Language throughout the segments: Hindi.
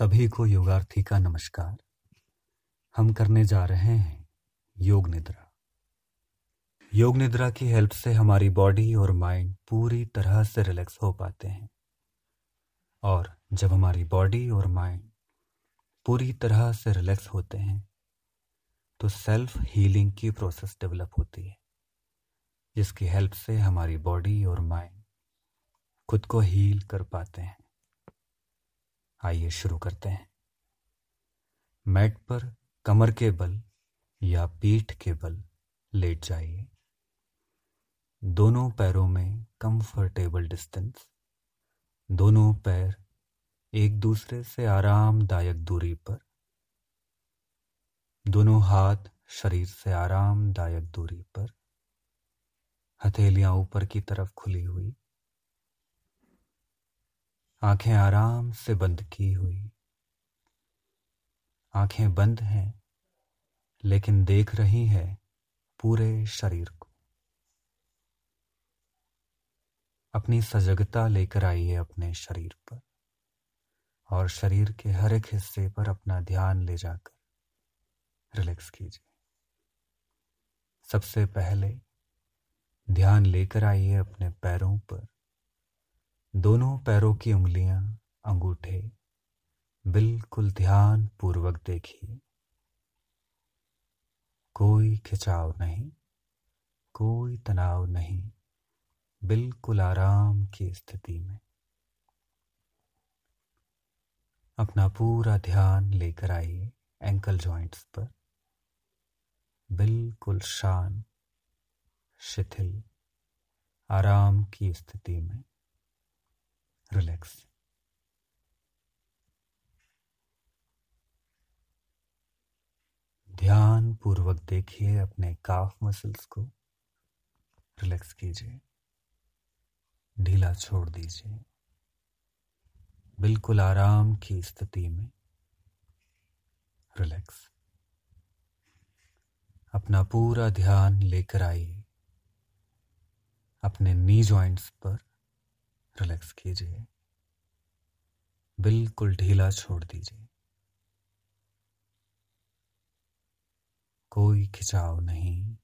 सभी को योगार्थी का नमस्कार। हम करने जा रहे हैं योग निद्रा। योग निद्रा की हेल्प से हमारी बॉडी और माइंड पूरी तरह से रिलैक्स हो पाते हैं। और जब हमारी बॉडी और माइंड पूरी तरह से रिलैक्स होते हैं तो सेल्फ हीलिंग की प्रोसेस डेवलप होती है, जिसकी हेल्प से हमारी बॉडी और माइंड खुद को हील कर पाते हैं। आइए शुरू करते हैं। मैट पर कमर के बल या पीठ के बल लेट जाइए। दोनों पैरों में कंफर्टेबल डिस्टेंस दोनों पैर एक दूसरे से आरामदायक दूरी पर। दोनों हाथ शरीर से आरामदायक दूरी पर। हथेलियाँ ऊपर की तरफ़ खुली हुई। आँखें आराम से बंद की हुई। आँखें बंद हैं, लेकिन देख रही है पूरे शरीर को। अपनी सजगता लेकर आइए अपने शरीर पर, और शरीर के हर एक हिस्से पर अपना ध्यान ले जाकर। रिलैक्स कीजिए। सबसे पहले ध्यान लेकर आइए अपने पैरों पर। दोनों पैरों की उंगलियाँ अंगूठे, बिल्कुल ध्यान पूर्वक देखिए कोई खिंचाव नहीं, कोई तनाव नहीं, बिल्कुल आराम की स्थिति में। अपना पूरा ध्यान लेकर आइए एंकल जॉइंट्स पर। बिल्कुल शांत, शिथिल, आराम की स्थिति में। रिलैक्स ध्यान पूर्वक देखिए अपने काफ मसल्स को। रिलैक्स कीजिए। ढीला छोड़ दीजिए। बिल्कुल आराम की स्थिति में। रिलैक्स अपना पूरा ध्यान लेकर आइए। अपने नी जॉइंट्स पर। रिलैक्स कीजिए। बिल्कुल ढीला छोड़ दीजिए। कोई खिंचाव नहीं,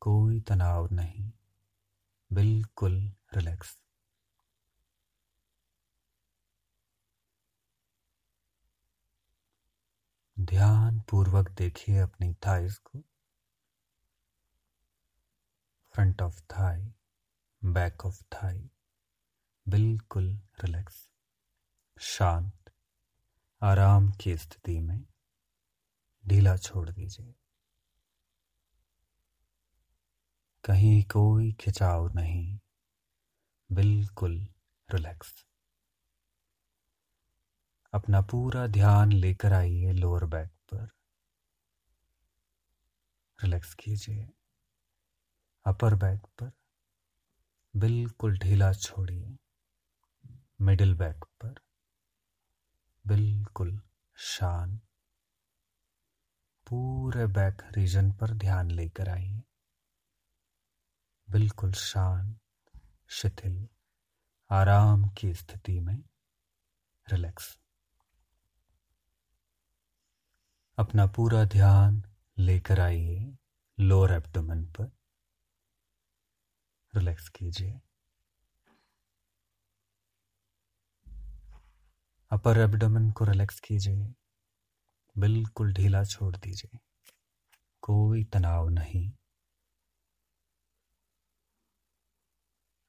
कोई तनाव नहीं। बिल्कुल रिलैक्स। ध्यान पूर्वक देखिए अपनी थाइस को। Front of thigh back of thigh बिल्कुल रिलैक्स, शांत, आराम की स्थिति में ढीला छोड़ दीजिए। कहीं कोई खिंचाव नहीं, बिल्कुल रिलैक्स। अपना पूरा ध्यान लेकर आइए लोअर बैक पर। रिलैक्स कीजिए। अपर बैक पर बिल्कुल ढीला छोड़िए। मिडिल बैक पर बिल्कुल शान पूरे बैक रीजन पर ध्यान लेकर आइए। बिल्कुल शांत शिथिल, आराम की स्थिति में रिलैक्स अपना पूरा ध्यान लेकर आइए लोअर एब्डोमेन पर। रिलैक्स कीजिए। अपर एब्डोमेन को रिलैक्स कीजिए। बिल्कुल ढीला छोड़ दीजिए। कोई तनाव नहीं।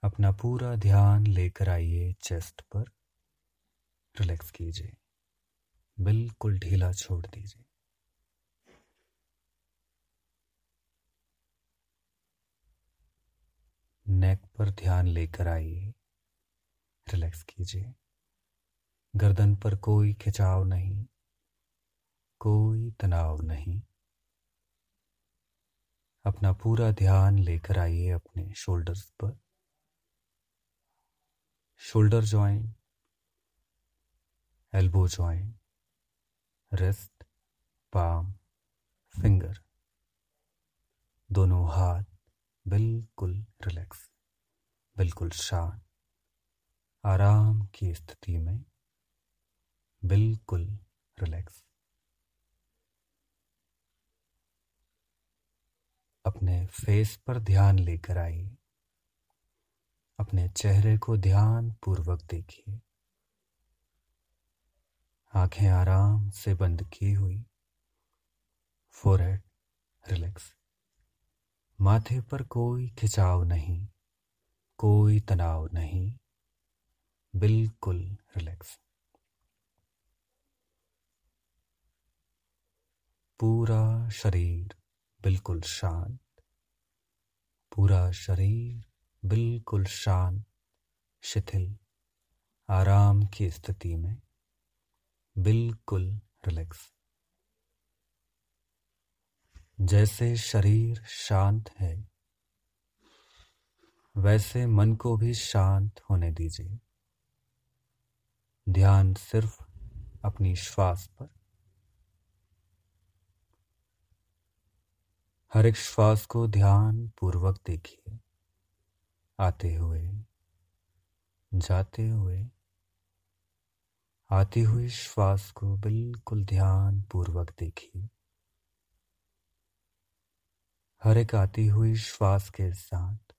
अपना पूरा ध्यान लेकर आइए चेस्ट पर। रिलैक्स कीजिए। बिल्कुल ढीला छोड़ दीजिए। नेक पर ध्यान लेकर आइए। रिलैक्स कीजिए। गर्दन पर कोई खिंचाव नहीं कोई तनाव नहीं। अपना पूरा ध्यान लेकर आइए अपने शोल्डर्स पर। Shoulder joint, elbow joint, wrist, palm finger. दोनों हाथ बिल्कुल रिलैक्स बिल्कुल शांत। आराम की स्थिति में। बिल्कुल रिलैक्स। अपने फेस पर ध्यान लेकर आइए। अपने चेहरे को ध्यान पूर्वक देखिए। आँखें आराम से बंद की हुई। फोरहेड रिलैक्स माथे पर कोई खिंचाव नहीं, कोई तनाव नहीं। बिल्कुल रिलैक्स। पूरा शरीर बिल्कुल शांत। पूरा शरीर बिल्कुल शांत, शिथिल, आराम की स्थिति में बिल्कुल रिलैक्स जैसे शरीर शांत है, वैसे मन को भी शांत होने दीजिए। ध्यान सिर्फ़ अपनी श्वास पर। हर एक श्वास को ध्यान पूर्वक देखिए। आते हुए, जाते हुए, आती हुई श्वास को बिल्कुल ध्यान पूर्वक देखिए। हर एक आती हुई श्वास के साथ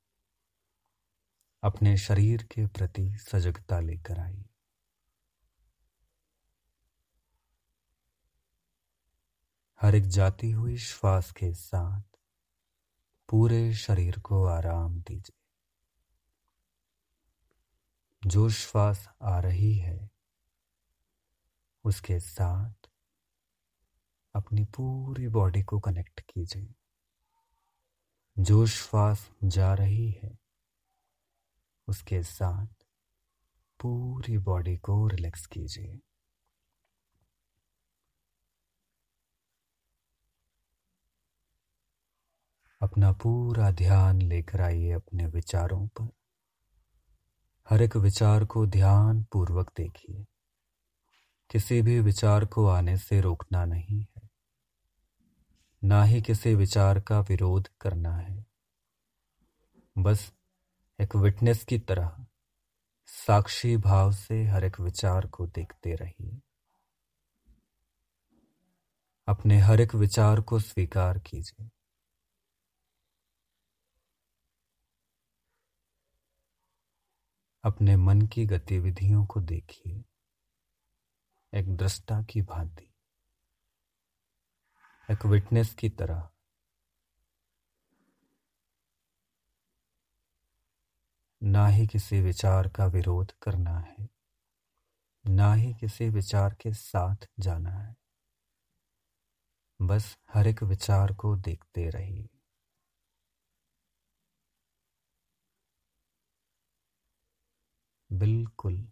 अपने शरीर के प्रति सजगता लेकर आइए। हर एक जाती हुई श्वास के साथ। पूरे शरीर को आराम दीजिए। जो श्वास आ रही है, उसके साथ अपनी पूरी बॉडी को कनेक्ट कीजिए। जो श्वास जा रही है, उसके साथ पूरी बॉडी को रिलैक्स कीजिए। अपना पूरा ध्यान लेकर आइए अपने विचारों पर। हर एक विचार को ध्यान पूर्वक देखिए। किसी भी विचार को आने से रोकना नहीं है। ना ही किसी विचार का विरोध करना है। बस एक विटनेस की तरह, साक्षी भाव से हर एक विचार को देखते रहिए। अपने हर एक विचार को स्वीकार कीजिए। अपने मन की गतिविधियों को देखिए। एक दृष्टा की भांति, एक विटनेस की तरह। ना ही किसी विचार का विरोध करना है, ना ही किसी विचार के साथ जाना है। बस हर एक विचार को देखते रहिए। बिल्कुल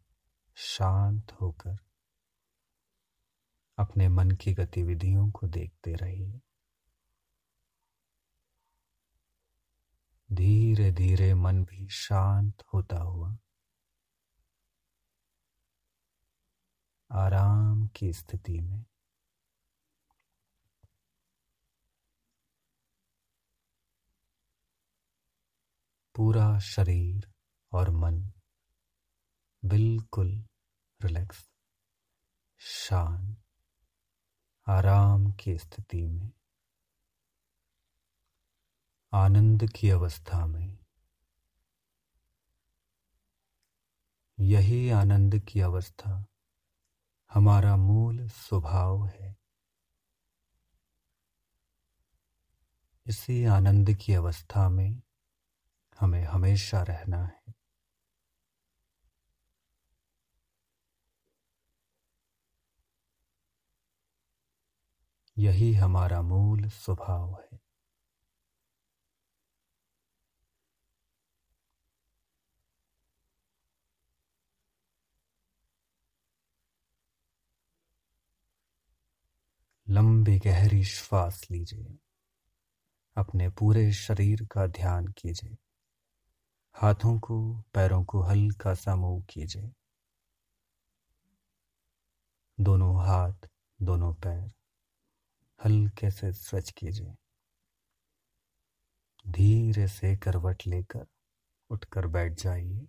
शांत होकर अपने मन की गतिविधियों को देखते रहिए। धीरे धीरे मन भी शांत होता हुआ आराम की स्थिति में पूरा शरीर और मन बिल्कुल रिलैक्स, शांत, आराम की स्थिति में, आनंद की अवस्था में। यही आनंद की अवस्था हमारा मूल स्वभाव है। इसी आनंद की अवस्था में हमें हमेशा रहना है। यही हमारा मूल स्वभाव है। लंबी गहरी श्वास लीजिए। अपने पूरे शरीर का ध्यान कीजिए। हाथों को, पैरों को हल्का सा मूव कीजिए। दोनों हाथ, दोनों पैर। हल्के से स्वच्छ कीजिए। धीरे से करवट लेकर उठकर बैठ जाइए।